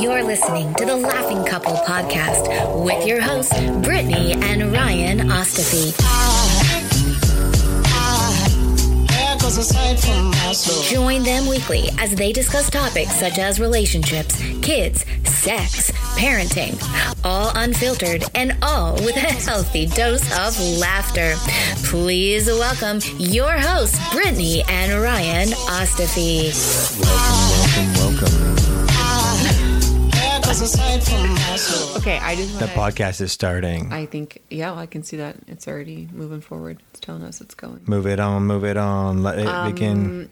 You're listening to the Laughing Couple podcast with your hosts, Brittany and Ryan Ostafy. Join them weekly as they discuss topics such as relationships, kids, sex, parenting, all unfiltered and all with a healthy dose of laughter. Please welcome your hosts, Brittany and Ryan Ostafy. Welcome, welcome, welcome. Okay, I just That wanna, The podcast is starting. I think yeah, well, I can see that it's already moving forward. It's telling us it's going. Move it on, move it on. Let it Um, begin.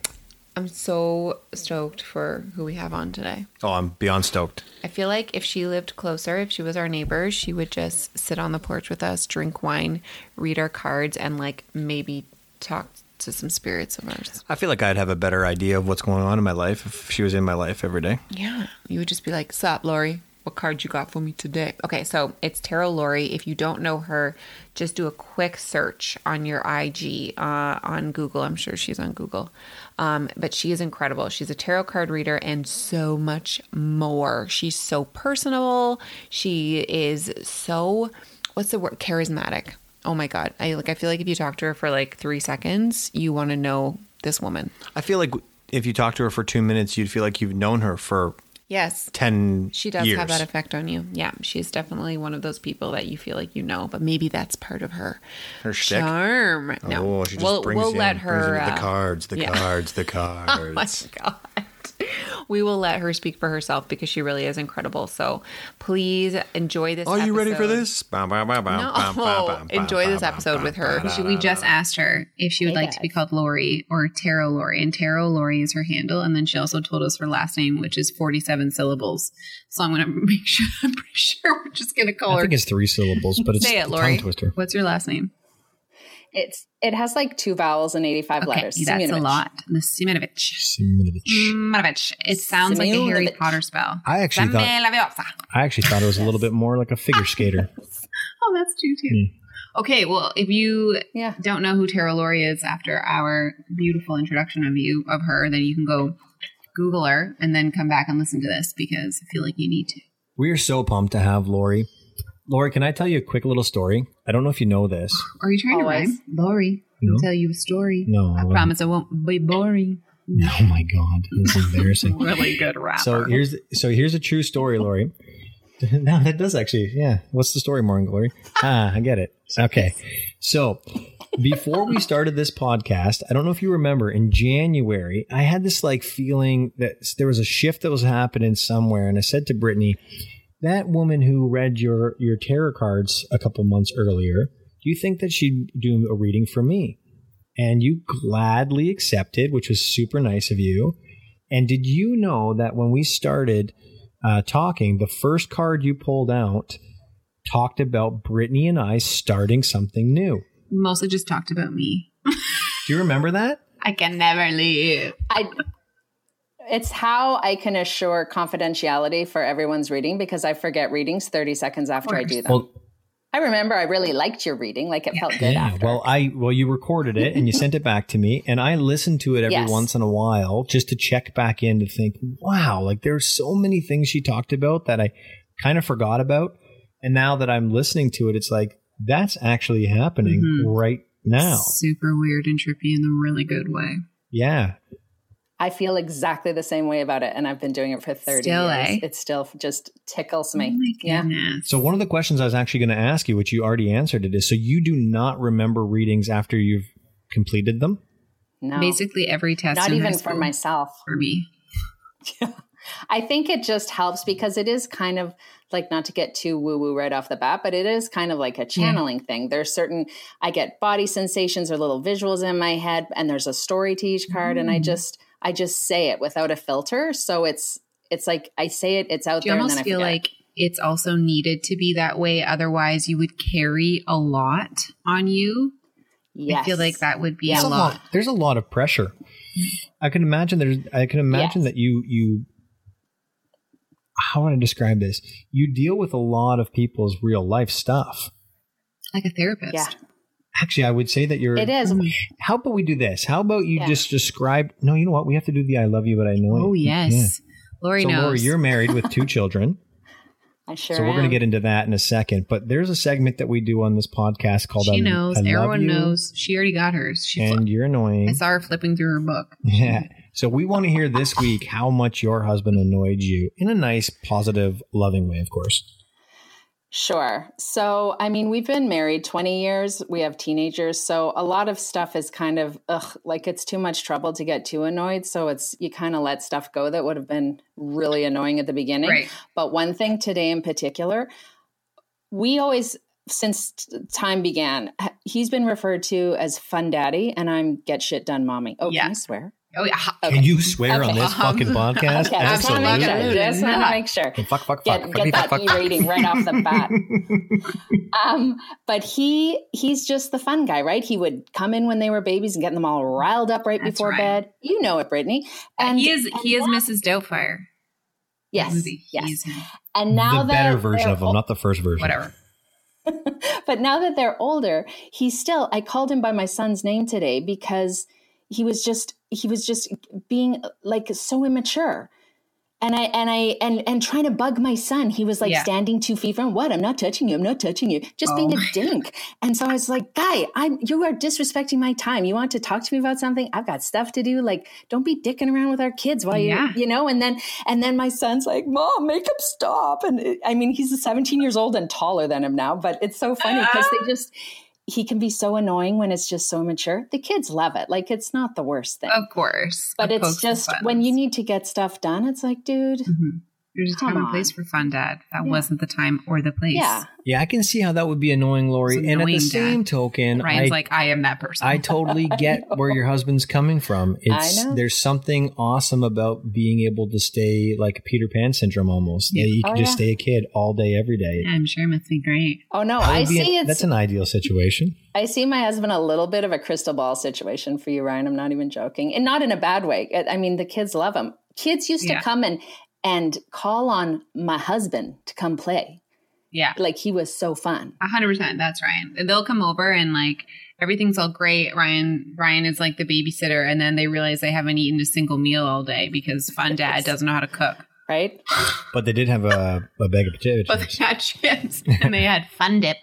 I'm so stoked for who we have on today. Oh, I'm beyond stoked. I feel like if she lived closer, if she was our neighbor, she would just sit on the porch with us, drink wine, read our cards, and like maybe talk to some spirits of ours. I feel like I'd have a better idea of what's going on in my life if she was in my life every day. Yeah. You would just be like, Sup, Lori? What card you got for me today? Okay, so it's Tarot Lori. If you don't know her, just do a quick search on your IG uh, on Google. I'm sure she's on Google. Um, but she is incredible. She's a tarot card reader and so much more. She's so personable. She is so, what's the word? Charismatic. Oh my God. I like, I feel like if you talk to her for like three seconds, you want to know this woman. I feel like if you talk to her for two minutes, you'd feel like you've known her for Yes. 10 She does years. have that effect on you. Yeah, she's definitely one of those people that you feel like you know, but maybe that's part of her Her shtick? charm. No, Oh, she just we'll, brings we'll in- let brings her. the uh, cards, the yeah. cards, the cards. Oh my god. We will let her speak for herself because she really is incredible. So please enjoy this. Are you ready for this? No. Enjoy this bam, episode bam, with her. we just asked her if she would Hey, like to be called Lori or Tarot Lori, and Tarot Lori is her handle. And then she also told us her last name, which is forty-seven syllables. So I'm going to make sure. I'm pretty sure we're just going to call I her. think it's three syllables, but it's Say it, a Lori. tongue twister. What's your last name? It's it has like two vowels and eighty five Okay, letters. that's a lot. The Siminovich. Siminovich. Siminovich. It sounds like a Harry Potter spell. I actually thought I actually thought it was a little bit more like a figure skater. Oh, that's true too. Hmm. Okay, well, if you Yeah. don't know who Tarot Lori is after our beautiful introduction of you of her, then you can go Google her and then come back and listen to this because I feel like you need to. We are so pumped to have Lori. Lori, can I tell you a quick little story? I don't know if you know this. Are you trying Always. to rhyme? Lori, No. I'll tell you a story. No, I I promise it won't be boring. Oh my god, this is embarrassing. Really good rapper. So here's so here's a true story, Lori. no, that does actually. Yeah. What's the story, Morning Glory? Ah, I get it. Okay. So before we started this podcast, I don't know if you remember in January, I had this like feeling that there was a shift that was happening somewhere, and I said to Brittany, that woman who read your your tarot cards a couple months earlier, do you think that she'd do a reading for me? And you gladly accepted, which was super nice of you. And did you know that when we started uh, talking, the first card you pulled out talked about Brittany and I starting something new? mostly just talked about me. Do you remember that? I can never leave. I it's how I can assure confidentiality for everyone's reading because I forget readings 30 seconds after I do them. Well, I remember I really liked your reading, like it felt good yeah. after. Well, I well you recorded it and you sent it back to me, and I listened to it every Yes. once in a while just to check back in to think, wow, like there's so many things she talked about that I kind of forgot about, and now that I'm listening to it, it's like that's actually happening Mhm. right now. Super weird and trippy in a really good way. Yeah. I feel exactly the same way about it, and I've been doing it for thirty Still, years. eh? It still just tickles me. Oh yeah. So one of the questions I was actually going to ask you, which you already answered it, is so you do not remember readings after you've completed them? No, Basically every test. not even for myself. For me. Yeah. I think it just helps because it is kind of like not to get too woo woo right off the bat, but it is kind of like a channeling thing. There's certain I get body sensations or little visuals in my head, and there's a story to each card, and Mm. I just I just say it without a filter. So it's it's like I say it, it's out Do you there, and almost then I feel like it's also needed to be that way? Otherwise, you would carry a lot on you. yes. I feel like that would be a a lot. lot. There's a lot of pressure. I can imagine there's. I can imagine Yes. that you you. How would I describe this? You deal with a lot of people's real life stuff. Like a therapist. Yeah, Actually, I would say that you're. it is. How about we do this? How about you Yeah. just describe? No, you know what? We have to do the "I love you, but I know it." Oh, yes. Lori So, knows. Laura, you're married with two children. I sure. So we're going to get into that in a second. But there's a segment that we do on this podcast called she I- knows. I Love Everyone You, knows. She already got hers. She fl- and you're annoying. I saw her flipping through her book. Yeah. So we want to hear this week how much your husband annoyed you in a nice, positive, loving way, of course. Sure. So, I mean, we've been married 20 years. We have teenagers. So, a lot of stuff is kind of, ugh, like it's too much trouble to get too annoyed. So, it's, you kind of let stuff go that would have been really annoying at the beginning. Right. But one thing today in particular, we always, since time began, he's been referred to as fun daddy and I'm get shit done mommy. Oh, Yeah. can I swear? Oh, yeah. Can you swear on Okay. this fucking podcast? Okay, just want to make sure. Absolutely Just want to make sure. Fuck, fuck, fuck. Get, fuck, get fuck, that fuck, E fuck. rating right off the bat. Um, but he he's just the fun guy, right? He would come in when they were babies and get them all riled up right That's before right. bed. You know it, Brittany. And he is and he is now- Mrs. Doubtfire. Yes, Movie. Yes. And now the better version of him, not the first version. Whatever. but now that they're older, he's still. I called him by my son's name today because he was just he was just being like so immature. And I and I and and trying to bug my son. He was like Yeah. standing two feet from what? I'm not touching you. I'm not touching you. Just being Oh a my dink. And so I was like, guy, I'm you are disrespecting my time. You want to talk to me about something? I've got stuff to do. Like, don't be dicking around with our kids while you Yeah. you know. And then and then my son's like, Mom, make him stop. And it- I mean, he's 17 years old and taller than him now. But it's so funny because Ah. they just he can be so annoying when it's just so mature. The kids love it. Like it's not the worst thing. Of course. but it's just when you need to get stuff done, it's like, dude, Mhm. There's a Come time and place on. for fun, Dad. That Yeah. wasn't the time or the place. yeah. Yeah, I can see how that would be annoying, Lori. It's and at the annoying, same token, Ryan's I, like, I am that person. I totally get where your husband's coming from. It's know. there's something awesome about being able to stay like Peter Pan syndrome almost. Yeah. Yeah. You can Oh, just yeah. stay a kid all day, every day. I'm sure it must be great. Oh no, I see an- it's that's an ideal situation. I see my husband a little bit of a crystal ball situation for you, Ryan. I'm not even joking. And not in a bad way. I I mean, the kids love him. Kids used Yeah. to come and and call on my husband to come play. Yeah. Like he was so fun. A hundred percent. That's Ryan. And They'll come over and like everything's all great. Ryan Ryan is like the babysitter, and then they realize they haven't eaten a single meal all day because Fun Dad doesn't know how to cook. Right? But they did have a, a bag of potato But chips. they had chips and they had Fun Dip,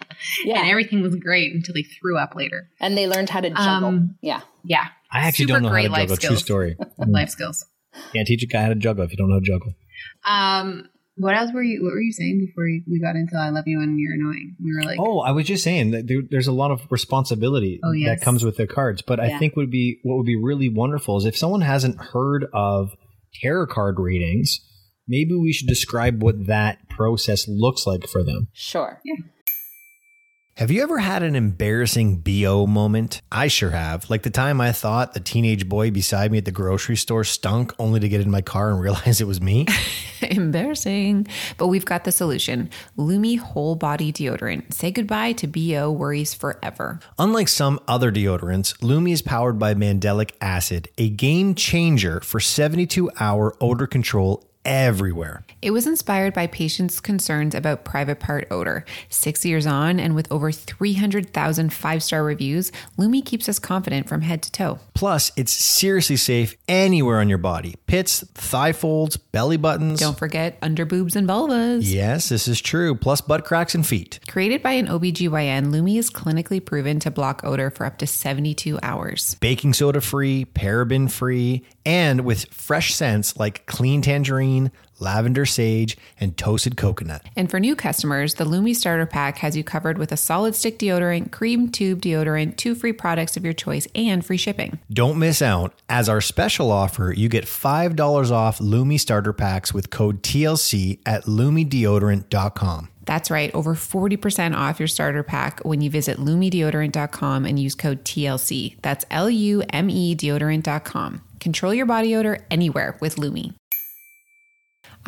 Yeah. and everything was great until they threw up later. And they learned how to juggle. Um, yeah. Yeah, I actually Super don't know how great to life juggle. True story. life skills. Can't teach a guy how to juggle if you don't know how to juggle. Um, what else were you? What were you saying before we got into "I love you" and you're annoying? We were like, Oh, I was just saying that there, there's a lot of responsibility Oh, yes. that comes with the cards. But I think would be what would be really wonderful is if someone hasn't heard of tarot card readings, maybe we should describe what that process looks like for them. Sure. Have you ever had an embarrassing BO moment? I sure have. Like the time I thought the teenage boy beside me at the grocery store stunk only to get in my car and realize it was me. Embarrassing. But we've got the solution Lume Whole Body Deodorant. Say goodbye to BO worries forever. Unlike some other deodorants, Lume is powered by mandelic acid, a game changer for 72 hour odor control everywhere. It was inspired by patients' concerns about private part odor. Six years on, and with over 300,000 five star reviews, Lume keeps us confident from head to toe. Plus, it's seriously safe anywhere on your body. pits, thigh folds, belly buttons. Don't forget underboobs and vulvas. Yes, this is true. Plus butt cracks and feet. Created by an OBGYN, Lume is clinically proven to block odor for up to 72 hours. Baking soda free, paraben free, and with fresh scents like clean tangerine, lavender sage, and toasted coconut. And for new customers, the Lume Starter Pack has you covered with a solid stick deodorant, cream tube deodorant, two free products of your choice, and free shipping. Don't miss out. As our special offer, you get $5 off Lume starter packs with code TLC at lumedeodorant.com. That's right, over 40% off your starter pack when you visit lumedeodorant.com and use code TLC. That's L U M E deodorant.com. Control your body odor anywhere with Lume.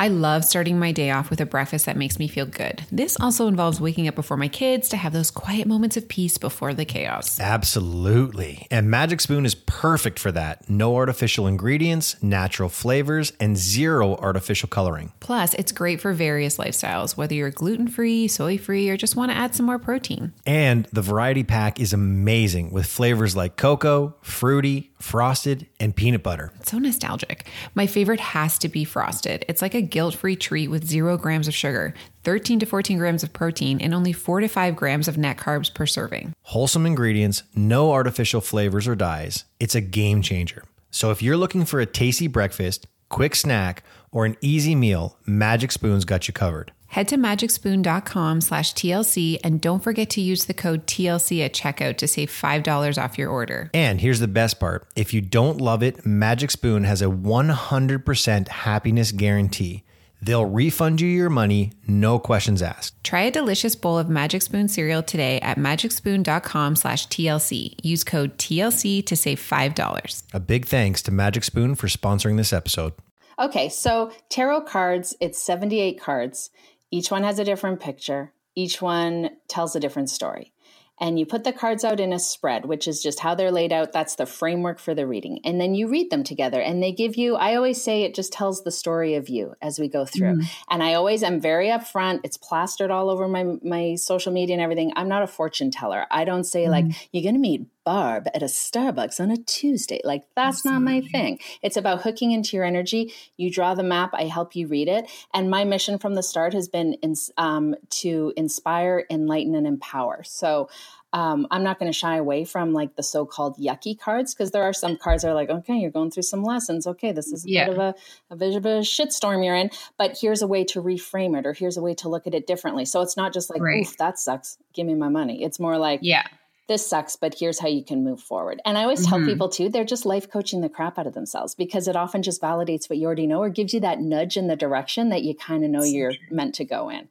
I love starting my day off with a breakfast that makes me feel good. This also involves waking up before my kids to have those quiet moments of peace before the chaos. Absolutely. And Magic Spoon is perfect for that. No artificial ingredients, natural flavors, and zero artificial coloring. Plus, it's great for various lifestyles, whether you're gluten free, soy free, or just want to add some more protein. And the variety pack is amazing with flavors like cocoa, fruity, frosted, and peanut butter. It's so nostalgic. My favorite has to be frosted. It's like a guilt free treat with zero grams of sugar, 13 to 14 grams of protein, and only 4 to 5 grams of net carbs per serving. Wholesome ingredients, no artificial flavors or dyes. It's a game changer. So if you're looking for a tasty breakfast, quick snack, or an easy meal, Magic Spoon's got you covered. Head to magicspoon.com slash TLC and don't forget to use the code TLC at checkout to save $5 off your order. And here's the best part if you don't love it, Magic Spoon has a 100% happiness guarantee. They'll refund you your money, no questions asked. Try a delicious bowl of Magic Spoon cereal today at magicspoon.com slash TLC. Use code TLC to save $5. A big thanks to Magic Spoon for sponsoring this episode. Okay, so tarot cards, it's 78 cards. Each one has a different picture, each one tells a different story. And you put the cards out in a spread, which is just how they're laid out. That's the framework for the reading. And then you read them together. And they give you, I always say it just tells the story of you as we go through. Mm. And I always am very upfront. It's plastered all over my, my social media and everything. I'm not a fortune teller. I don't say, like, you're going to meet Barb at a Starbucks on a Tuesday. Like, that's not my thing. It's about hooking into your energy. You draw the map, I help you read it. And my mission from the start has been in, um, to inspire, enlighten, and empower. So, um, I'm not going to shy away from like the so-called yucky cards because there are some cards that are like, okay, you're going through some lessons. Okay, this is a Yeah. bit of a, a bit of a shitstorm you're in, but here's a way to reframe it, or here's a way to look at it differently. So it's not just like, Right. oof, that sucks. Give me my money. It's more like, Yeah. This sucks, but here's how you can move forward. And I always tell Mhm. people too, they're just life coaching the crap out of themselves because it often just validates what you already know or gives you that nudge in the direction that you kind of know you're meant to go in.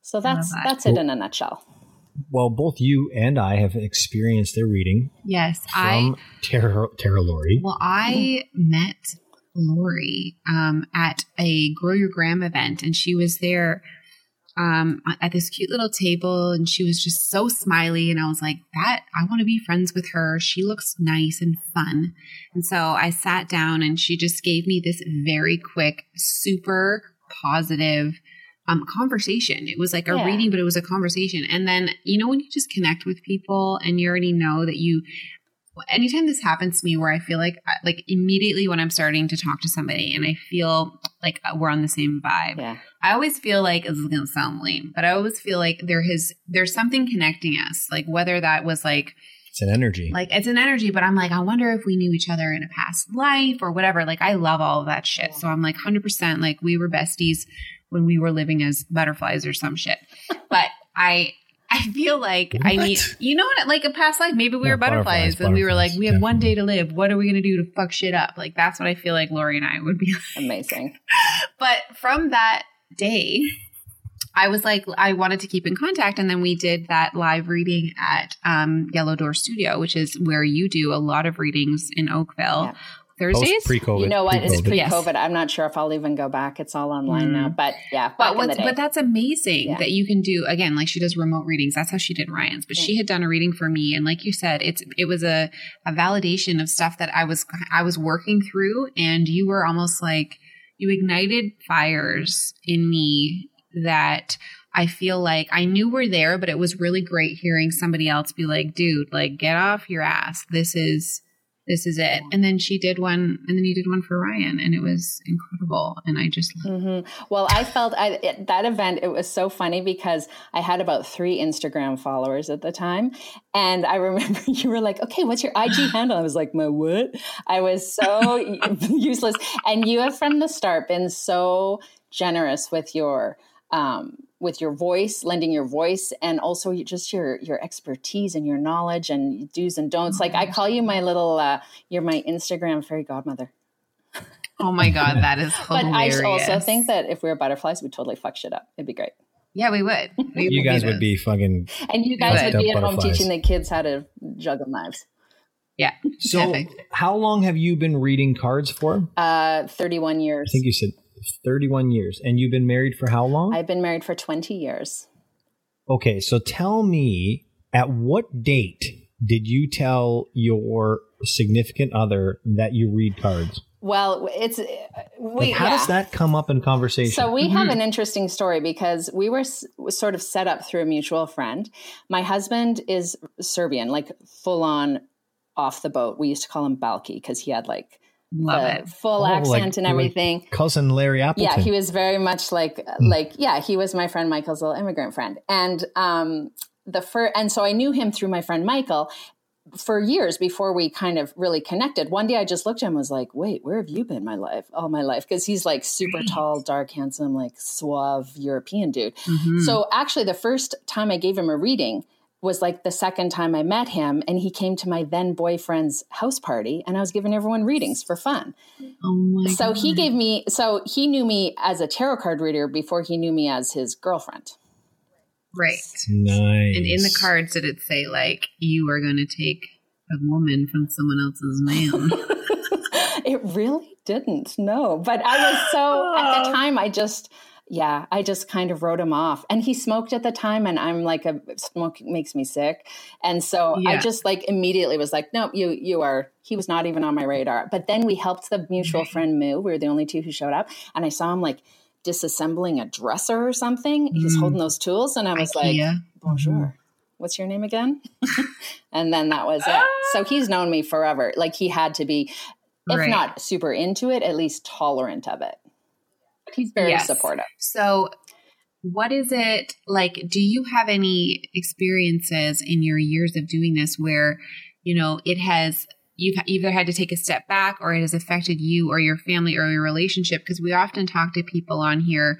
So that's that. that's it in a nutshell. Well, both you and I have experienced their reading Yes. from I Tara, Tarot Lori. Well, I met Lori um, at a Grow Your Gram event, and she was there um, at this cute little table, and she was just so smiley. And I was like, "That I want to be friends with her. She looks nice and fun." And so I sat down, and she just gave me this very quick, super positive um, conversation. It was like a Yeah. reading, but it was a conversation. And then, you know, when you just connect with people and you already know that you, anytime this happens to me where I feel like, like immediately when I'm starting to talk to somebody and I feel like uh, we're on the same vibe, Yeah. I always feel like this is going to sound lame, but I always feel like there has, there's something connecting us. Like whether that was like, It's an energy. like it's an energy, but I'm like, I wonder if we knew each other in a past life or whatever. Like I love all of that shit. So I'm like 100% like we were besties when we were living as butterflies or some shit. But I I feel like I need you know what like a past life maybe we Yeah, were butterflies, butterflies, and we were like we have one day to live. What are we going to do to fuck shit up? Like that's what I feel like Lori and I would be Amazing. but from that day, I was like, I wanted to keep in contact. And then we did that live reading at um, Yellow Door Studio, which is where you do a lot of readings in Oakville. Yeah. Thursdays. Post pre-COVID. You know what? It's pre-COVID. pre-COVID. I'm not sure if I'll even go back. It's all online now. Mm. But yeah, back but in the day. but that's amazing Yeah. that you can do again like she does remote readings that's how she did ryan's but she had done a reading for me and like you said it's it was a, a validation of stuff that i was i was working through and you were almost like you ignited fires in me that I feel like I knew were there, but it was really great hearing somebody else be like, dude, like get off your ass. This is this is it. And then she did one, and then you did one for Ryan, and it was incredible. And I just, Mm-hmm. Well, I felt I, at that event, it was so funny because I had about three Instagram followers at the time. And I remember you were like, okay, what's your IG handle? I was like, my what? I was so useless. And you have from the start been so generous with your, um, with your voice, lending your voice, and also just your your expertise and your knowledge and do's and don'ts. Like I call you my little, uh, you're my Instagram fairy godmother. oh my god, that is But I also think that if we were butterflies, we'd totally fuck shit up. It'd be great. yeah, we would. We You guys do would be fucking. And you guys would be at home teaching the kids how to juggle knives. yeah. So, Perfect. how long have you been reading cards for? Uh, 31 years. I think you said 31 years. And you've been married for how long? I've been married for 20 years. Okay, so tell me at what date did you tell your significant other that you read cards? Well, it's uh, we. Like, how yeah. does that come up in conversation? So we have an interesting story because we were s- sort of set up through a mutual friend. My husband is Serbian, like full on off the boat. We used to call him Balki because he had like Love it. full Oh, accent like- and everything. cousin Larry Appleton. Yeah, he was very much like like yeah, he was my friend Michael's little immigrant friend. And um the fir- and so I knew him through my friend Michael for years before we kind of really connected. One day I just looked at him and was like, "Wait, where have you been my life? All my life?" Because he's like super tall, dark, handsome, like suave European dude. Mhm. So actually the first time I gave him a reading was like the second time I met him and he came to my then boyfriend's house party and I was giving everyone readings for fun oh my so he gave me so he knew me as a tarot card reader before he knew me as his girlfriend right. nice. And in the cards, did it say like you are going to take a woman from someone else's man? it really didn't no but i was so at the oh. time i just yeah i just kind of wrote him off and he smoked at the time and i'm like a smoke makes me sick and so i just like immediately was like nope you you are he was not even on my radar. But then we helped the mutual friend moo we were the only two who showed up and i saw him like disassembling a dresser or something he's Mm. holding those tools and i was like IKEA. bonjour what's your name again? And then that was it. So he's known me forever like he had to be if Right. not super into it at least tolerant of it he's very Yes. supportive So, what is it like? Do you have any experiences in your years of doing this where, you know, it has, you've either had to take a step back or it has affected you or your family or your relationship? Because we often talk to people on here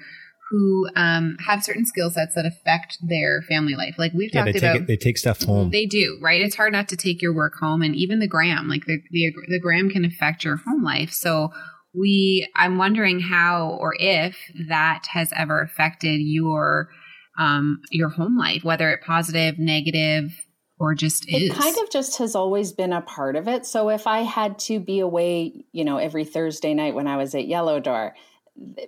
who um, have certain skill sets that affect their family life. Like we've yeah, they talked take about. it, they take stuff home. They do, right? It's hard not to take your work home, and even the gram, like the the, the gram, can affect your home life. So we, I'm wondering how or if that has ever affected your um your home life, whether it positive, negative, or just is. it kind of just has always been a part of it so if i had to be away you know every thursday night when i was at yellow door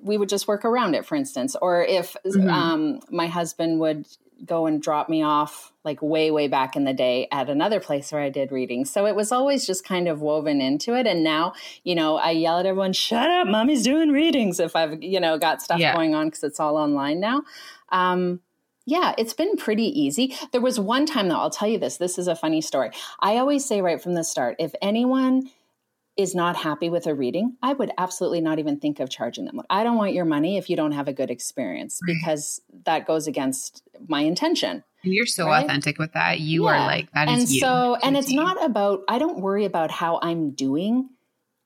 we would just work around it for instance or if Mhm. um, my husband would go and drop me off like way way back in the day at another place where i did readings so it was always just kind of woven into it and now you know i yell at everyone shut up mommy's doing readings if i've you know got stuff Yeah. going on because it's all online now um, yeah, it's been pretty easy. There was one time, though, I'll tell you this. This is a funny story. I always say right from the start if anyone is not happy with a reading, I would absolutely not even think of charging them. I don't want your money if you don't have a good experience Right. because that goes against my intention. and you're so right? authentic with that. You are Yeah. like that and is you. so and it's not about i don't worry about how i'm doing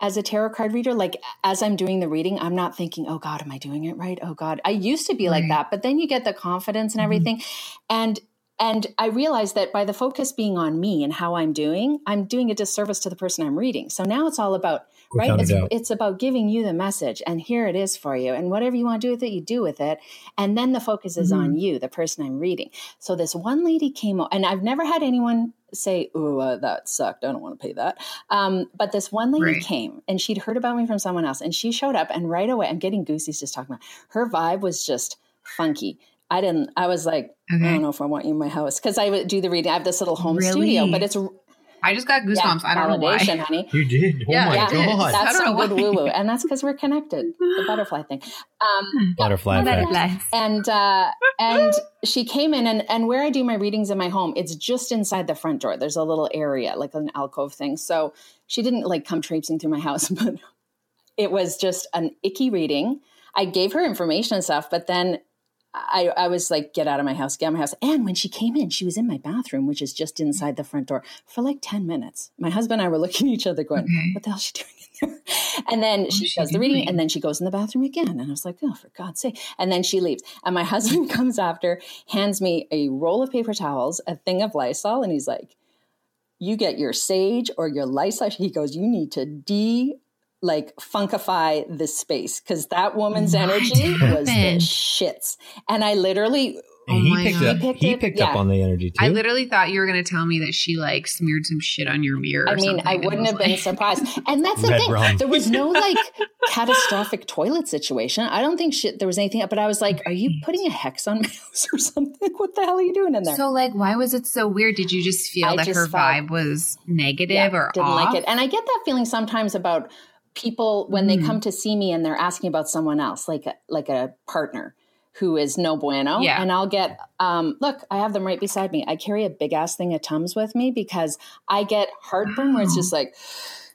as a tarot card reader like as i'm doing the reading i'm not thinking oh god am i doing it right oh god i used to be like that but then you get the confidence and Mhm. everything and and i realized that by the focus being on me and how i'm doing i'm doing a disservice to the person i'm reading. So now it's all about right? Without a it's, it's about giving you the message and here it is for you. And whatever you want to do with it you do with it. And then the focus is on you the person i'm reading. So this one lady came and i've never had anyone say oh uh, that sucked. I don't want to pay that. Um, but this one lady Right. came and she'd heard about me from someone else and she showed up and right away i'm getting goosies just talking about her vibe was just funky i didn't i was like i don't know if i want you in my house because i would do the reading i have this little home Really? studio but it's I just got goosebumps. I don't know why. validation, honey. You did. Oh Yeah, my yeah. god. That's I some good woo woo, and that's because we're connected. The butterfly thing. Um, Butterfly effect. Butterflies. and uh, and she came in, and and where I do my readings in my home, it's just inside the front door. There's a little area, like an alcove thing. So she didn't like come traipsing through my house, but it was just an icky reading. I gave her information and stuff, but then I, I was like, get out of my house, get out of my house. And when she came in, she was in my bathroom, which is just inside the front door, for like 10 minutes. My husband and I were looking at each other going, Okay. what the hell is she doing in there? And then she is she does the reading and then she goes in the bathroom again. And I was like, oh, for God's sake. And then she leaves. And my husband comes after, hands me a roll of paper towels, a thing of Lysol. And he's like, you get your sage or your Lysol. He goes, you need to de like funkify this space because that woman's What energy was the shits. And I literally, Oh And he oh my picked up. He picked He it- picked up yeah. on the energy too. I literally thought you were going to tell me that she like smeared some shit on your mirror. I mean, I something, and wouldn't was have been surprised. And that's the Red thing. rum. There was no like catastrophic toilet situation. I don't think shit, there was anything, but I was like, are you putting a hex on my house or something? What the hell are you doing in there? So, like, why was it so weird? Did you just feel I that just her felt- vibe was negative Yeah, or didn't off? like it. And I get that feeling sometimes about people when they Mm. come to see me and they're asking about someone else, like a, like a partner who is no bueno. Yeah. And I'll get, um, look, I have them right beside me. I carry a big ass thing of Tums with me because I get heartburn where it's just like,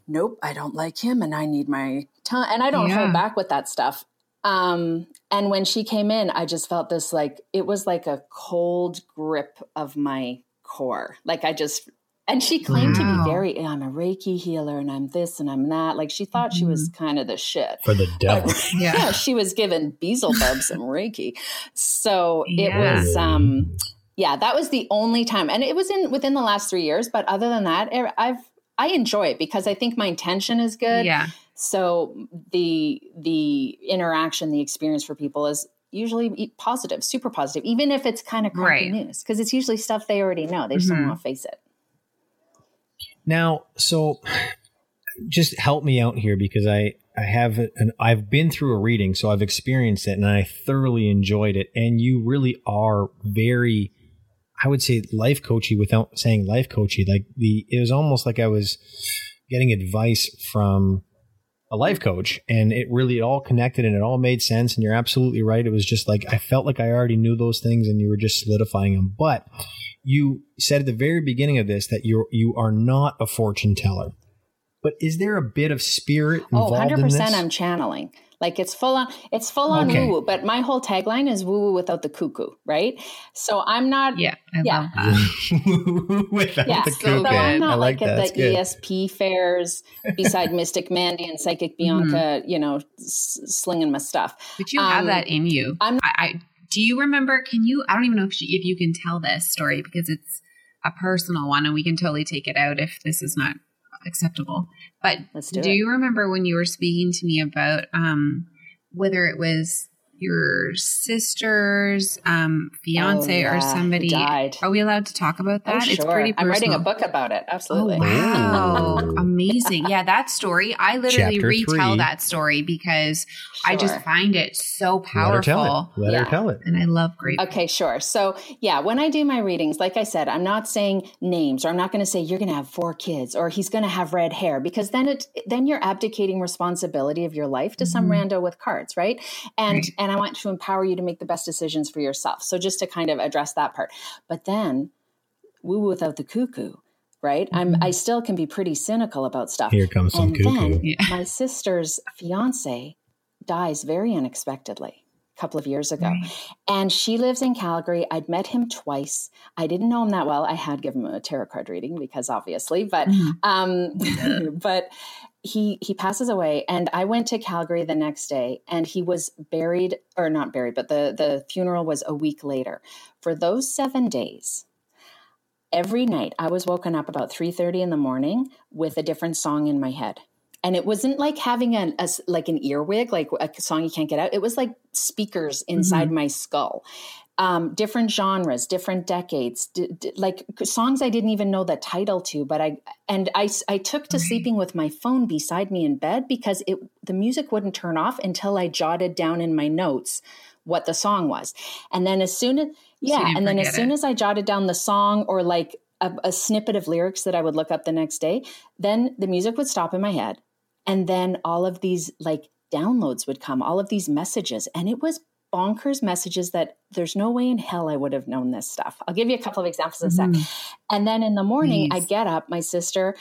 nope, I don't like him and I need my tongue. And I don't Yeah. hold back with that stuff. Um, and when she came in, I just felt this like, it was like a cold grip of my core. Like I just, and she claimed to be very, I'm a Reiki healer and I'm this and I'm that. Like she thought she was kind of the shit. for the devil. Yeah. Yeah, she was given Beelzebub some Reiki. So it Yeah. was, um, yeah, that was the only time. And it was in within the last three years. But other than that, eh, I've, I enjoy it because I think my intention is good. Yeah. So the the interaction, the experience for people is usually positive, super positive, even if it's kind of crappy Right. news because it's usually stuff they already know. They just don't Mhm. want to face it. Now, so just help me out here because I I have an I've been through a reading, so I've experienced it and I thoroughly enjoyed it. And you really are very, I would say, life coachy without saying life coachy. Like the it was almost like I was getting advice from a life coach, and it really it all connected and it all made sense. And you're absolutely right. It was just like I felt like I already knew those things, and you were just solidifying them, but you said at the very beginning of this that you you are not a fortune teller. But is there a bit of spirit Oh, involved 100% in this? I'm channeling. Like it's full on it's full on Okay. woo woo, but my whole tagline is woo woo without the cuckoo, right? So I'm not Yeah. I Yeah. love that. Without yeah, the so cuckoo. I'm not I like, like that. at That's the good. ESP fairs beside Mystic Mandy and Psychic Bianca, you know, s- slinging my stuff. But you have Um, that in you. I'm- I, I do you remember? Can you? I don't even know if you, if you can tell this story because it's a personal one, and we can totally take it out if this is not acceptable. But Let's do do it. you remember when you were speaking to me about um, whether it was your sister's um, fiance Oh, yeah, or somebody? died. Are we allowed to talk about that? Oh, It's sure. pretty. I'm writing a book about it. Oh Absolutely. wow! Amazing. Yeah, that story. I literally Chapter retell three. that story because I just find it so Let her tell powerful, it. Let Yeah. her tell it. and I love great. Okay, sure. So, yeah, when I do my readings, like I said, I'm not saying names or I'm not going to say you're going to have four kids or he's going to have red hair because then it then you're abdicating responsibility of your life to some rando with cards, right? And Right. And I want to empower you to make the best decisions for yourself. So just to kind of address that part. But then woo without the cuckoo, right? I'm mm-hmm. I still can be pretty cynical about stuff. Here comes some and cuckoo. then Yeah. my sister's fiance dies very unexpectedly a couple of years ago. Mm. And she lives in Calgary. I'd met him twice. I didn't know him that well. I had given him a tarot card reading because obviously, but mm. um but he he passes away and I went to Calgary the next day and he was buried or not buried, but the the funeral was a week later. For those 7 days, every night I was woken up about 3:30 in the morning with a different song in my head. And it wasn't like having an a like an earwig, like a song you can't get out. It was like speakers inside my skull. Um, different genres, different decades, d- d- like songs I didn't even know the title to. But I and i i took to sleeping with my phone beside me in bed because it the music wouldn't turn off until I jotted down in my notes what the song was. And then as soon as yeah, didn't and then as soon it. as I jotted down the song or like a, a snippet of lyrics that I would look up the next day. Then the music would stop in my head. And then all of these like downloads would come, all of these messages. And it was bonkers messages that there's no way in hell I would have known this stuff. I'll give you a couple of examples in a sec. Mm-hmm. And then in the morning, Please. I'd get up, my sister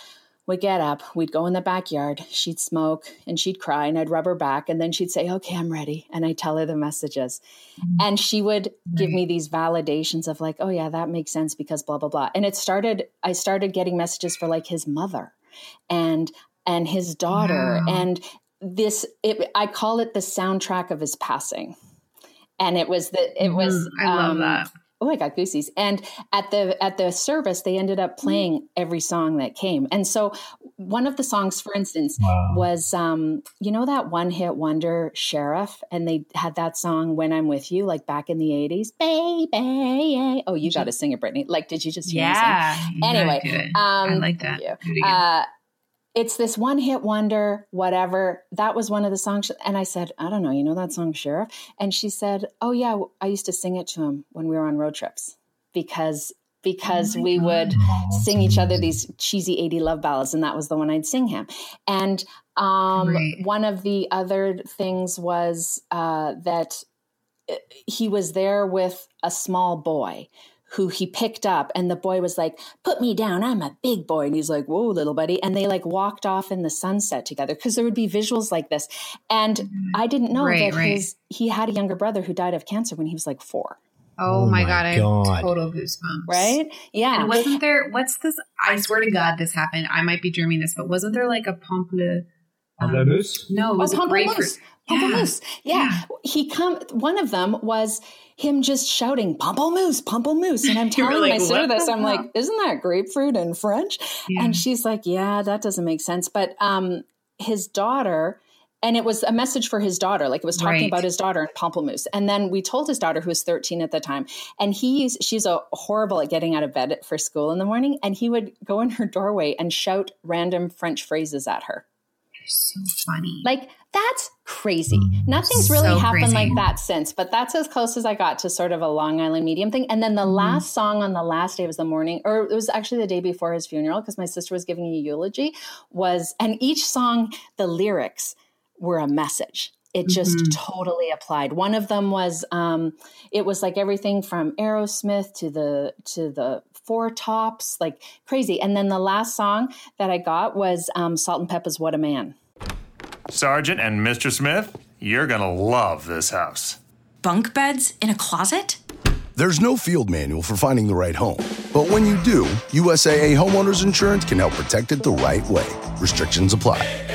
would get up, we'd go in the backyard, she'd smoke and she'd cry, and I'd rub her back. And then she'd say, Okay, I'm ready. And I'd tell her the messages. Mm-hmm. And she would give me these validations of, like, Oh, yeah, that makes sense because blah, blah, blah. And it started, I started getting messages for like his mother and and his daughter Wow. and this it, i call it the soundtrack of his passing and it was the it was. I love um, that. oh i got goosies and at the at the service they ended up playing every song that came and so one of the songs for instance was um you know that one hit wonder sheriff and they had that song when i'm with you like back in the 80s baby oh you got to sing it brittany like did you just hear me sing? Yeah. Anyway, do um, I like thank that. It's this one hit wonder, whatever. That was one of the songs. And I said, I don't know, you know that song, Sheriff? And she said, Oh, yeah, I used to sing it to him when we were on road trips because because we would sing each other these cheesy 80 love ballads and that was the one I'd sing him. And um, one of the other things was uh, that uh, he was there with a small boy who he picked up and the boy was like put me down i'm a big boy and he's like whoa little buddy and they like walked off in the sunset together because there would be visuals like this and mm-hmm. i didn't know Right, that right. his he had a younger brother who died of cancer when he was like four oh, oh my my god, I God. have total goosebumps. right yeah And wasn't there? What's this? I swear to God, this happened. I might be dreaming this, but wasn't there like a pomple? Pamplemousse? Um, no, it oh, was oh, a grapefruit. Pamplemousse. Pamplemousse. Yeah. He come one of them was him just shouting Pamplemousse, Pamplemousse. And I'm telling my like, sister this. I'm like, isn't that grapefruit in French? Yeah. And she's like, Yeah, that doesn't make sense. But um his daughter and it was a message for his daughter, like it was talking Right. about his daughter and Pamplemousse. And then we told his daughter, who was 13 at the time, and he's she's a horrible at getting out of bed for school in the morning, and he would go in her doorway and shout random French phrases at her. So funny. Like that's crazy. Mm, Nothing's really So happened crazy. like that since, but that's as close as I got to sort of a Long Island medium thing. And then the mm-hmm. last song on the last day was the morning, or it was actually the day before his funeral because my sister was giving a eulogy. Was and each song, the lyrics were a message. It just totally applied. One of them was um, it was like everything from Aerosmith to the to the Four Tops, like crazy. And then the last song that I got was um, Salt and Pepa's "What a Man." Sergeant and Mr. Smith, you're gonna love this house. Bunk beds in a closet? There's no field manual for finding the right home. But when you do, USAA Homeowners Insurance can help protect it the right way. Restrictions apply.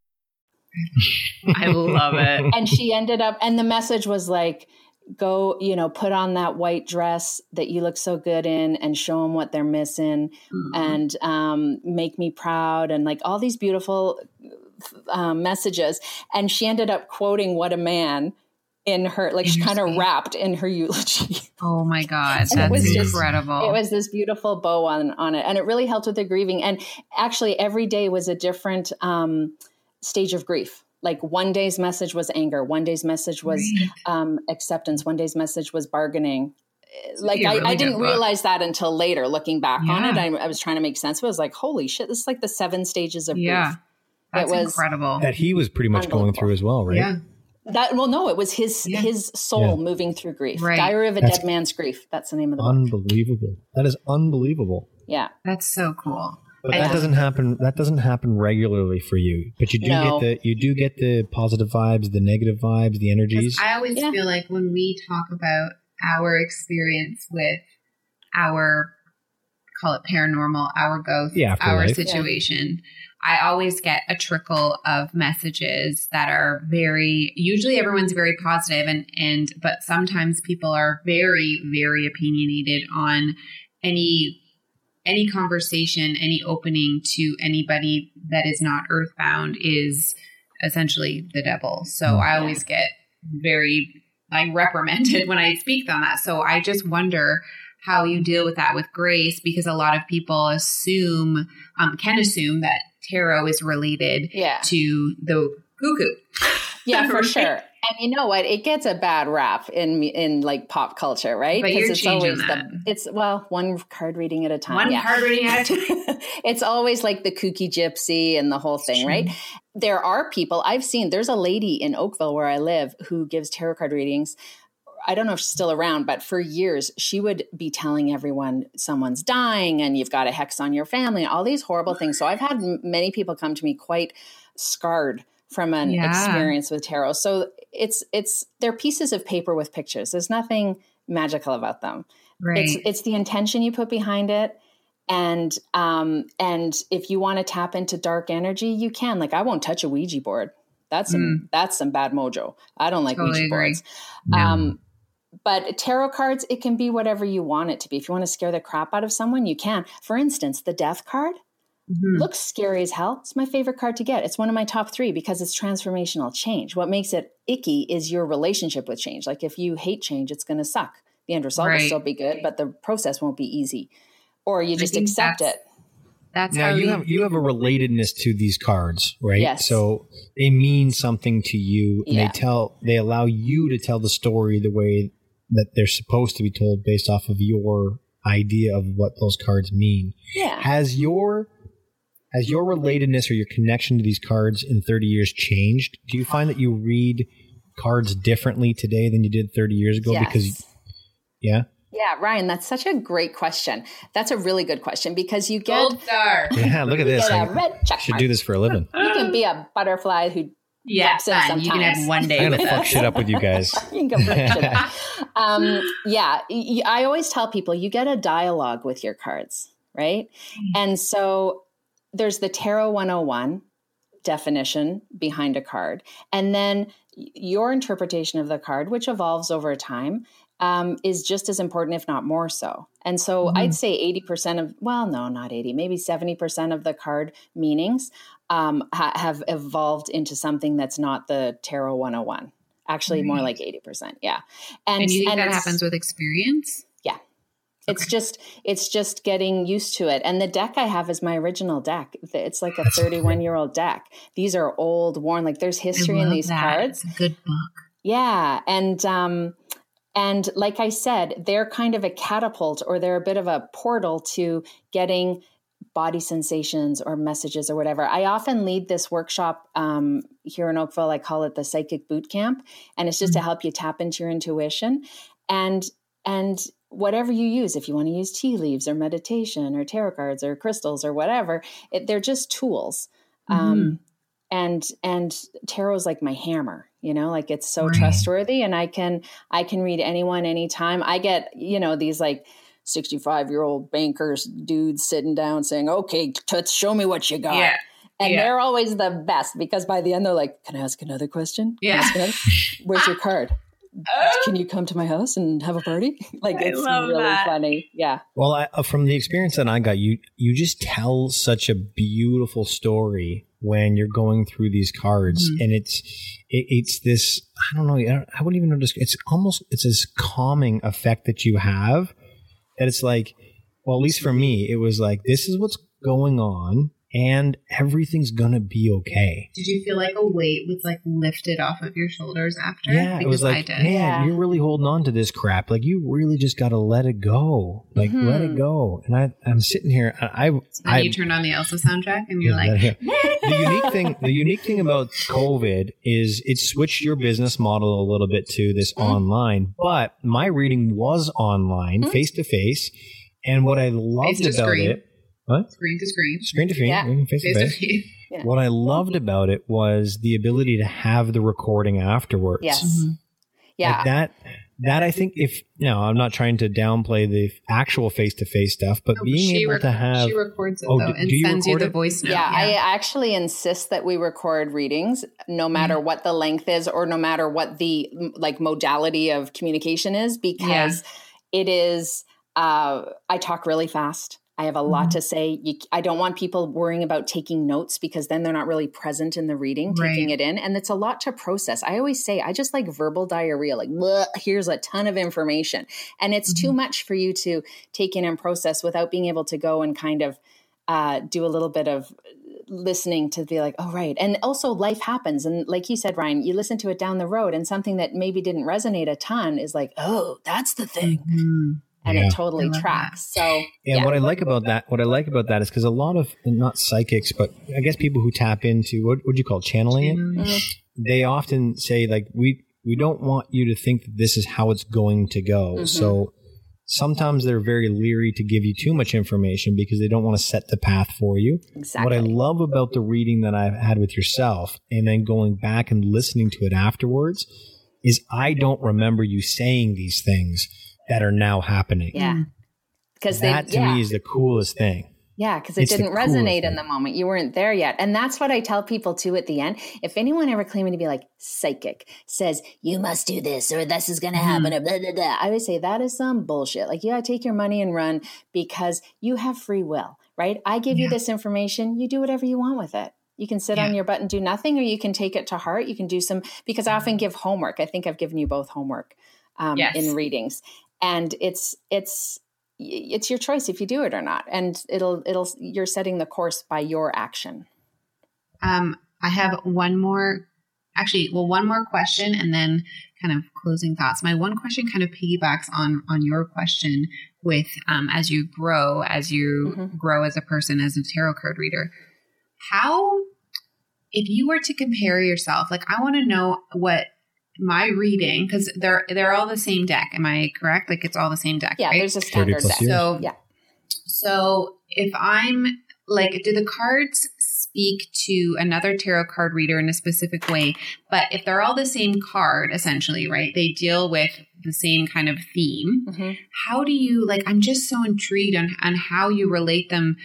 I love it. and she ended up and the message was like go you know put on that white dress that you look so good in and show them what they're missing and um, make me proud and like all these beautiful um, messages and she ended up quoting what a man in her like she kind of wrapped in her eulogy Oh my God, it was that's just- incredible. it was this beautiful bow on on it, and it really helped with the grieving. And actually, every day was a different um, stage of grief. Like one day's message was anger, one day's message was um, acceptance, one day's message was bargaining. Like be a I, really I good didn't realize that until later, looking back on it. I, I was trying to make sense. But I was like, "Holy shit! This is like the seven stages of yeah, grief." that's it was incredible. That he was pretty much going through as well, right? Yeah, that. Well, no, it was his Yeah. his soul Yeah. moving through grief. Right. Diary of a That's- Dead Man's Grief. That's the name of the book. Unbelievable. That is unbelievable. Yeah. that's so cool. But I that doesn't happen. That doesn't happen regularly for you. But you do No. get the you do get the positive vibes, the negative vibes, the energies. I always Yeah. feel like when we talk about our experience with our call it paranormal, our ghost, Yeah, our afterlife. situation, I always get a trickle of messages that are very usually everyone's very positive and and but sometimes people are very very opinionated on any any conversation, any opening to anybody that is not earthbound is essentially the devil. So Mm. I always get very like reprimanded when I speak on that. So I just wonder how you deal with that with grace because a lot of people assume um, can assume that tarot is related Yeah. to the cuckoo. Yeah, for sure. And you know what? It gets a bad rap in in like pop culture, right? You're it's always that. the it's well one card reading at a time. One yeah. card reading at a time. it's always like the kooky gypsy and the whole thing, right? There are people I've seen. There's a lady in Oakville where I live who gives tarot card readings. I don't know if she's still around, but for years she would be telling everyone someone's dying and you've got a hex on your family, all these horrible things. So I've had many people come to me quite scarred from an Yeah. experience with tarot. So it's it's they're pieces of paper with pictures. There's nothing magical about them. Right. It's it's the intention you put behind it. And um and if you want to tap into dark energy, you can. Like I won't touch a Ouija board. That's some that's some bad mojo. I don't like Mm. Totally Ouija agree. boards. Um but tarot cards, it can be whatever you want it to be. If you want to scare the crap out of someone, you can. For instance, the death card Mm-hmm. looks scary as hell. It's my favorite card to get. It's one of my top three because it's transformational change. What makes it icky is your relationship with change. Like if you hate change, it's going to suck. The end result will still be good, but the process won't be easy. Or you just accept that's- it. That's Now how you have you have a relatedness to these cards, right? Yes. So they mean something to you, and Yeah. they tell they allow you to tell the story the way that they're supposed to be told based off of your idea of what those cards mean. Yeah. Has your has your relatedness or your connection to these cards in 30 years changed? Do you find that you read cards differently today than you did 30 years ago? Yes. Because yeah, Yeah, Ryan, that's such a great question. That's a really good question because you get Gold star. yeah. Look at you this. get I a red check should do this for a living. You can be a butterfly who Yeah, pops in fun. You can have sometimes. one day I'm gonna fuck shit up with you guys. you can go shit up. um, yeah, I always tell people you get a dialogue with your cards, right? And so there's the Tarot 101 definition behind a card, and then your interpretation of the card, which evolves over time. Um, is just as important, if not more so. And so I'd say 80% of, well, no, not 80, maybe 70% of the card meanings um, ha- have evolved into something that's not the Tarot 101. Actually, more like 80%. Yeah. And, you think that happens with experience? It's just it's just getting used to it. And the deck I have is my original deck. It's like a 31 year old deck. These are old, worn. Like there's history in these that. cards. Good book. Yeah, and um, and like I said, they're kind of a catapult, or they're a bit of a portal to getting body sensations or messages or whatever. I often lead this workshop um, here in Oakville. I call it the Psychic Boot Camp, and it's just to help you tap into your intuition and and whatever you use if you want to use tea leaves or meditation or tarot cards or crystals or whatever it, they're just tools um, and and tarot is like my hammer you know like it's so Right. trustworthy and i can i can read anyone anytime i get you know these like 65 year old bankers dudes sitting down saying okay toots show me what you got Yeah. and Yeah. they're always the best because by the end they're like can i ask another question Can Yeah. another- where's your card can you come to my house and have a party like I it's love really that. funny yeah Well, I, uh, from the experience that I got, you you just tell such a beautiful story when you're going through these cards, Mhm. and it's it, it's this I don't know I, don't- I wouldn't even know this. It's almost it's this calming effect that you have that it's like, well, at least for me, it was like this is what's going on, and everything's gonna be okay. Did you feel like a weight was like lifted off of your shoulders after? Yeah, it was Because like, I did. man, Yeah. you're really holding on to this crap. Like, you really just got to let it go. Like, let Mhm. it go. And I, I'm sitting here. I, I, Then I you turned on the Elsa soundtrack and you're Yeah, like, that- the unique thing, the unique thing about COVID is it switched your business model a little bit to this Mm-hmm. online. But my reading was online, face to face, and what I loved about screen. it, what screen to screen. screen to screen, Yeah. face to Face to face. face. Yeah. What I loved about it was the ability to have the recording afterwards. yes Mhm. yeah Like that that I think if you know, I'm not trying to downplay the actual face to face stuff, but No, being able rec- to have she records it Oh, though do- and do you sends you record the it? voice note. Yeah, I actually insist that we record readings no matter Mm-hmm. what the length is or no matter what the like modality of communication is because it is uh I talk really fast. I have a lot mm-hmm. to say. You, I don't want people worrying about taking notes because then they're not really present in the reading, taking it in. And it's a lot to process. I always say, I just like verbal diarrhea, like, here's a ton of information. And it's too mm-hmm. much for you to take in and process without being able to go and kind of uh, do a little bit of uh, listening to be like, oh, right. And also, life happens. And like you said, Ryan, you listen to it down the road, and something that maybe didn't resonate a ton is like, oh, that's the thing. Mm-hmm. And Yeah. it totally tracks. So, And what I like about that, what I like about that is because a lot of not psychics, but I guess people who tap into what would you call channeling it, Mhm. they often say like we we don't want you to think that this is how it's going to go. Mhm. So sometimes they're very leery to give you too much information because they don't want to set the path for you. Exactly. What I love about the reading that I've had with yourself and then going back and listening to it afterwards is I don't remember you saying these things that are now happening. yeah. Mm. Because that they, to yeah. me is the coolest thing. Yeah, because it It's didn't coolest resonate in the moment. You weren't there yet. And that's what I tell people too at the end. If anyone ever claiming to be like psychic says, you must do this or this is going to happen, mm-hmm. or blah, blah, blah, I would say that is some bullshit. Like, yeah, got take your money and run because you have free will, right? I give you this information, you do whatever you want with it. You can sit on your butt and do nothing, or you can take it to heart. You can do some, because I often mm-hmm. give homework. I think I've given you both homework um, Yes. in readings. And it's, it's, it's your choice if you do it or not and it'll it'll you're setting the course by your action Um, I have one more, actually, well, one more question, and then kind of closing thoughts. My one question kind of piggybacks on on your question with um, as you grow, as you grow as a person, as a tarot card reader. How, if you were to compare yourself, like I want to know what my reading because they're they're all the same deck. Am I correct? Like it's all the same deck. yeah right? there's a standard deck. years. So yeah so if I'm like, do the cards speak to another tarot card reader in a specific way? But if they're all the same card, essentially, right? They deal with the same kind of theme. Mhm. How do you like? I'm just so intrigued on on how you relate them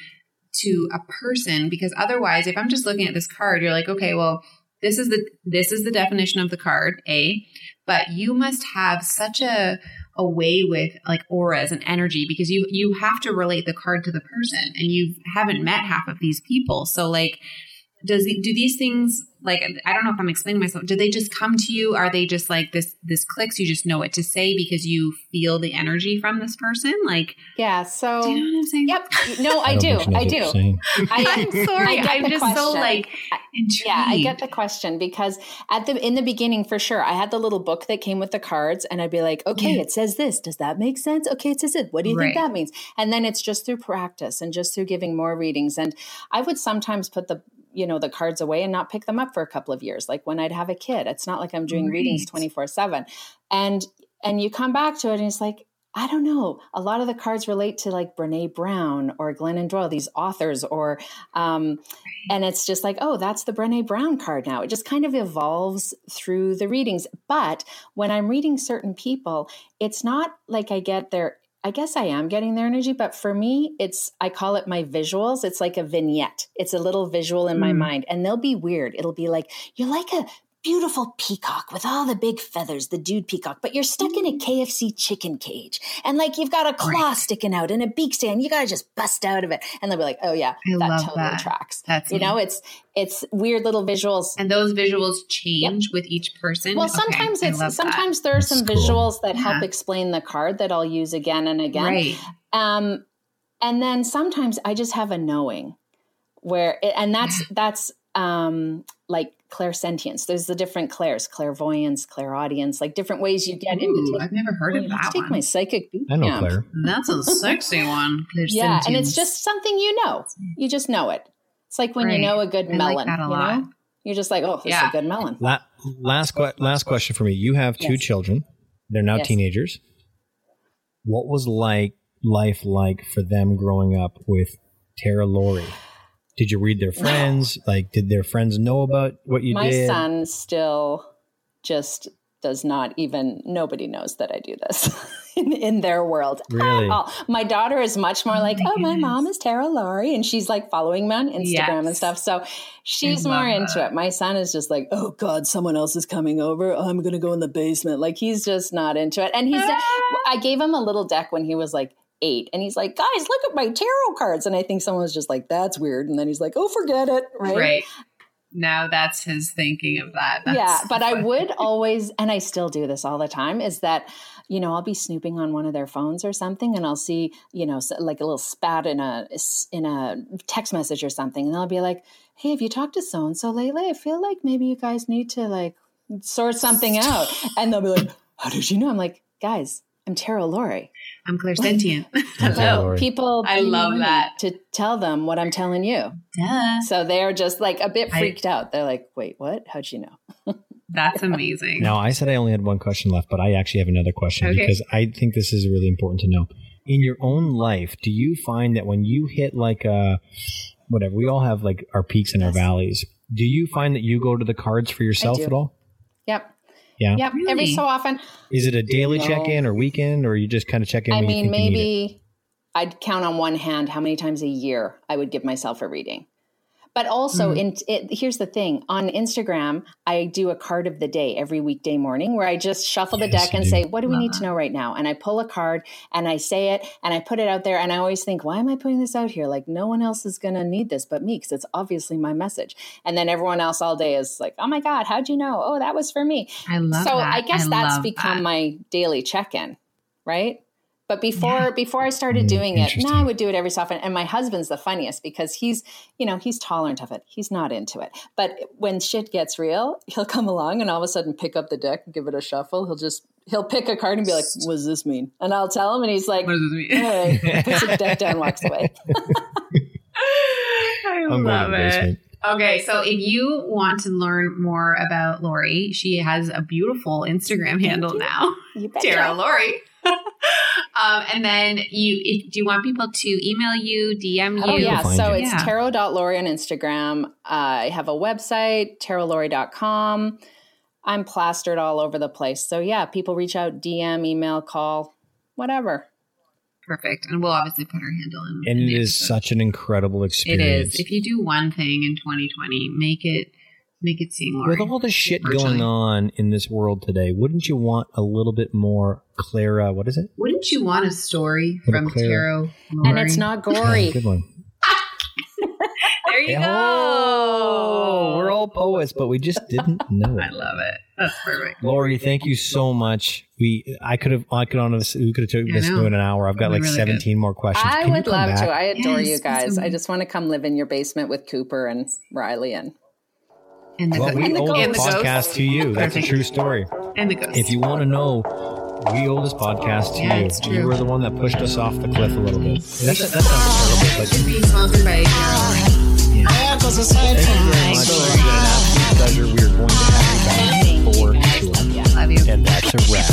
to a person because otherwise, if I'm just looking at this card, you're like, okay, well, this is the this is the definition of the card, A. But you must have such a a way with like auras and energy because you you have to relate the card to the person and you haven't met half of these people so like does do these things like i don't know if i'm explaining myself do they just come to you are they just like this this clicks you just know what to say because you feel the energy from this person like yeah so do you know what i'm saying yep no i, don't do think she knows i do. I, i'm sorry I I'm the just so like intrigued Yeah, I get the question because at the in the beginning for sure, I had the little book that came with the cards, and I'd be like, okay, Yeah. it says this. Does that make sense? Okay, it says it. What do you think that means? And then it's just through practice and just through giving more readings. And I would sometimes put the you know the cards away and not pick them up for a couple of years, like when I'd have a kid. It's not like I'm doing readings twenty four seven, and and you come back to it and it's like. I don't know. A lot of the cards relate to like Brene Brown or Glennon Doyle, these authors, or um, and it's just like, oh, that's the Brene Brown card now. It just kind of evolves through the readings. But when I'm reading certain people, it's not like I get their, I guess I am getting their energy, but for me, it's, I call it my visuals. It's like a vignette, it's a little visual in my Mm. mind, and they'll be weird. It'll be like, you're like a, Beautiful peacock with all the big feathers, the dude peacock, but you're stuck in a KFC chicken cage. And like you've got a claw sticking out and a beak stand. You got to just bust out of it. And they'll be like, oh, yeah, I that totally that. tracks. That's you me. know, it's it's weird little visuals. and those visuals change with each person Well, Okay, sometimes it's love that. sometimes there are some cool. visuals that help explain the card that I'll use again and again. right Um, and then sometimes I just have a knowing where, it, and that's that's um like clairsentience. There's the different clairs, clairvoyance, clairaudience, like different ways you get Ooh, into. i've never heard Oh, of that to take one my psychic boot I know camp. Claire. That's a sexy one. Yeah, and it's just something you know. You just know it. It's like when Right. you know a good I like melon. that a you lot. know, you're just like, oh, this Yeah. is a good melon. La- last que- last question for me. You have two Yes. children. They're now Yes. teenagers. What was like life like for them growing up with Tarot Lori? Did you read their friends? Like, did their friends know about what you My did? My son still just does not even nobody knows that I do this in, in their world. Really? At all. My daughter is much more like, my oh, my mom is Tarot Lori, and she's like following me on Instagram and stuff. So she's more into that. it. My son is just like, oh God, someone else is coming over. I'm gonna go in the basement. Like he's just not into it. And he's I gave him a little deck when he was like eight. And he's like, guys, look at my tarot cards. And I think someone was just like, that's weird. And then he's like, oh, forget it. Right. Right. Now that's his thinking of that. That's yeah. But I would always, and I still do this all the time, is that, you know, I'll be snooping on one of their phones or something and I'll see, you know, like a little spat in a, in a text message or something. And I'll be like, hey, have you talked to so and so lately? I feel like maybe you guys need to like sort something out. And they'll be like, how did you know? I'm like, guys, I'm Tarot Lori. I'm clairsentient. So people, I love that. to tell them what I'm telling you. Duh. So they're just like a bit I- freaked out. They're like, wait, what? How'd you know? That's amazing. Now, I said I only had one question left, but I actually have another question Okay. because I think this is really important to know. In your own life, do you find that when you hit like a whatever, we all have like our peaks and our valleys. Do you find that you go to the cards for yourself at all? Yep. Yeah. Yep. Every so often. Is it a daily No. check in or weekend, or you just kind of check in? I when you mean, think you need it? maybe I'd count on one hand how many times a year I would give myself a reading. But also, Hmm. in it, here's the thing: on Instagram, I do a card of the day every weekday morning, where I just shuffle the deck and do. say, "What do we Love need to know right now?" And I pull a card and I say it and I put it out there. And I always think, "Why am I putting this out here? Like no one else is going to need this but me, because it's obviously my message." And then everyone else all day is like, "Oh my god, how'd you know? Oh, that was for me." I love so that. I guess I that's become that. my daily check-in, right? But before Yeah. before I started Mm, doing it, now. I would do it every so often. And my husband's the funniest because he's, you know, he's tolerant of it. He's not into it. But when shit gets real, he'll come along and all of a sudden pick up the deck and give it a shuffle. He'll just he'll pick a card and be like, "What does this mean?" And I'll tell him, and he's like, What does this mean? "All right," puts the deck down, walks away. I I'm love it. Okay, so if you want to learn more about Lori, she has a beautiful Instagram handle now, You betcha. Tarot Lori. Um, and then you, if, do you want people to email you, DM you? Oh yeah, so you. it's Yeah. tarot.lori on Instagram. I have a website, tarotlori.com. I'm plastered all over the place. So yeah, people reach out, DM, email, call, whatever. Perfect. And we'll obviously put her handle in. And in it episode. such an incredible experience. It is. If you do one thing in 2020, make it make it seem Lori. With all the shit virtually. going on in this world today, wouldn't you want a little bit more Clara? What is it? Wouldn't you want a story Little from Clara. Tarot? And it's not gory. Good one. There you Oh, go. we're all poets, but we just didn't know I love it. That's perfect. Lori, thank you so much. We, I could have, I could on this, we could have took I this know. to an hour. I've got like be really good. 17 more questions. I Can would love back? to. I adore Yes, you that's guys. I just want to come live in your basement with Cooper and Riley and And the, Well, we and the owe ghost. this podcast to you. That's a true story. And the ghost. If you want to know, we owe this podcast to yeah, you. You were the one that pushed us off the cliff a little bit. That's, that sounds horrible, but pleasure we are going to have. Yeah, love. And that's a wrap.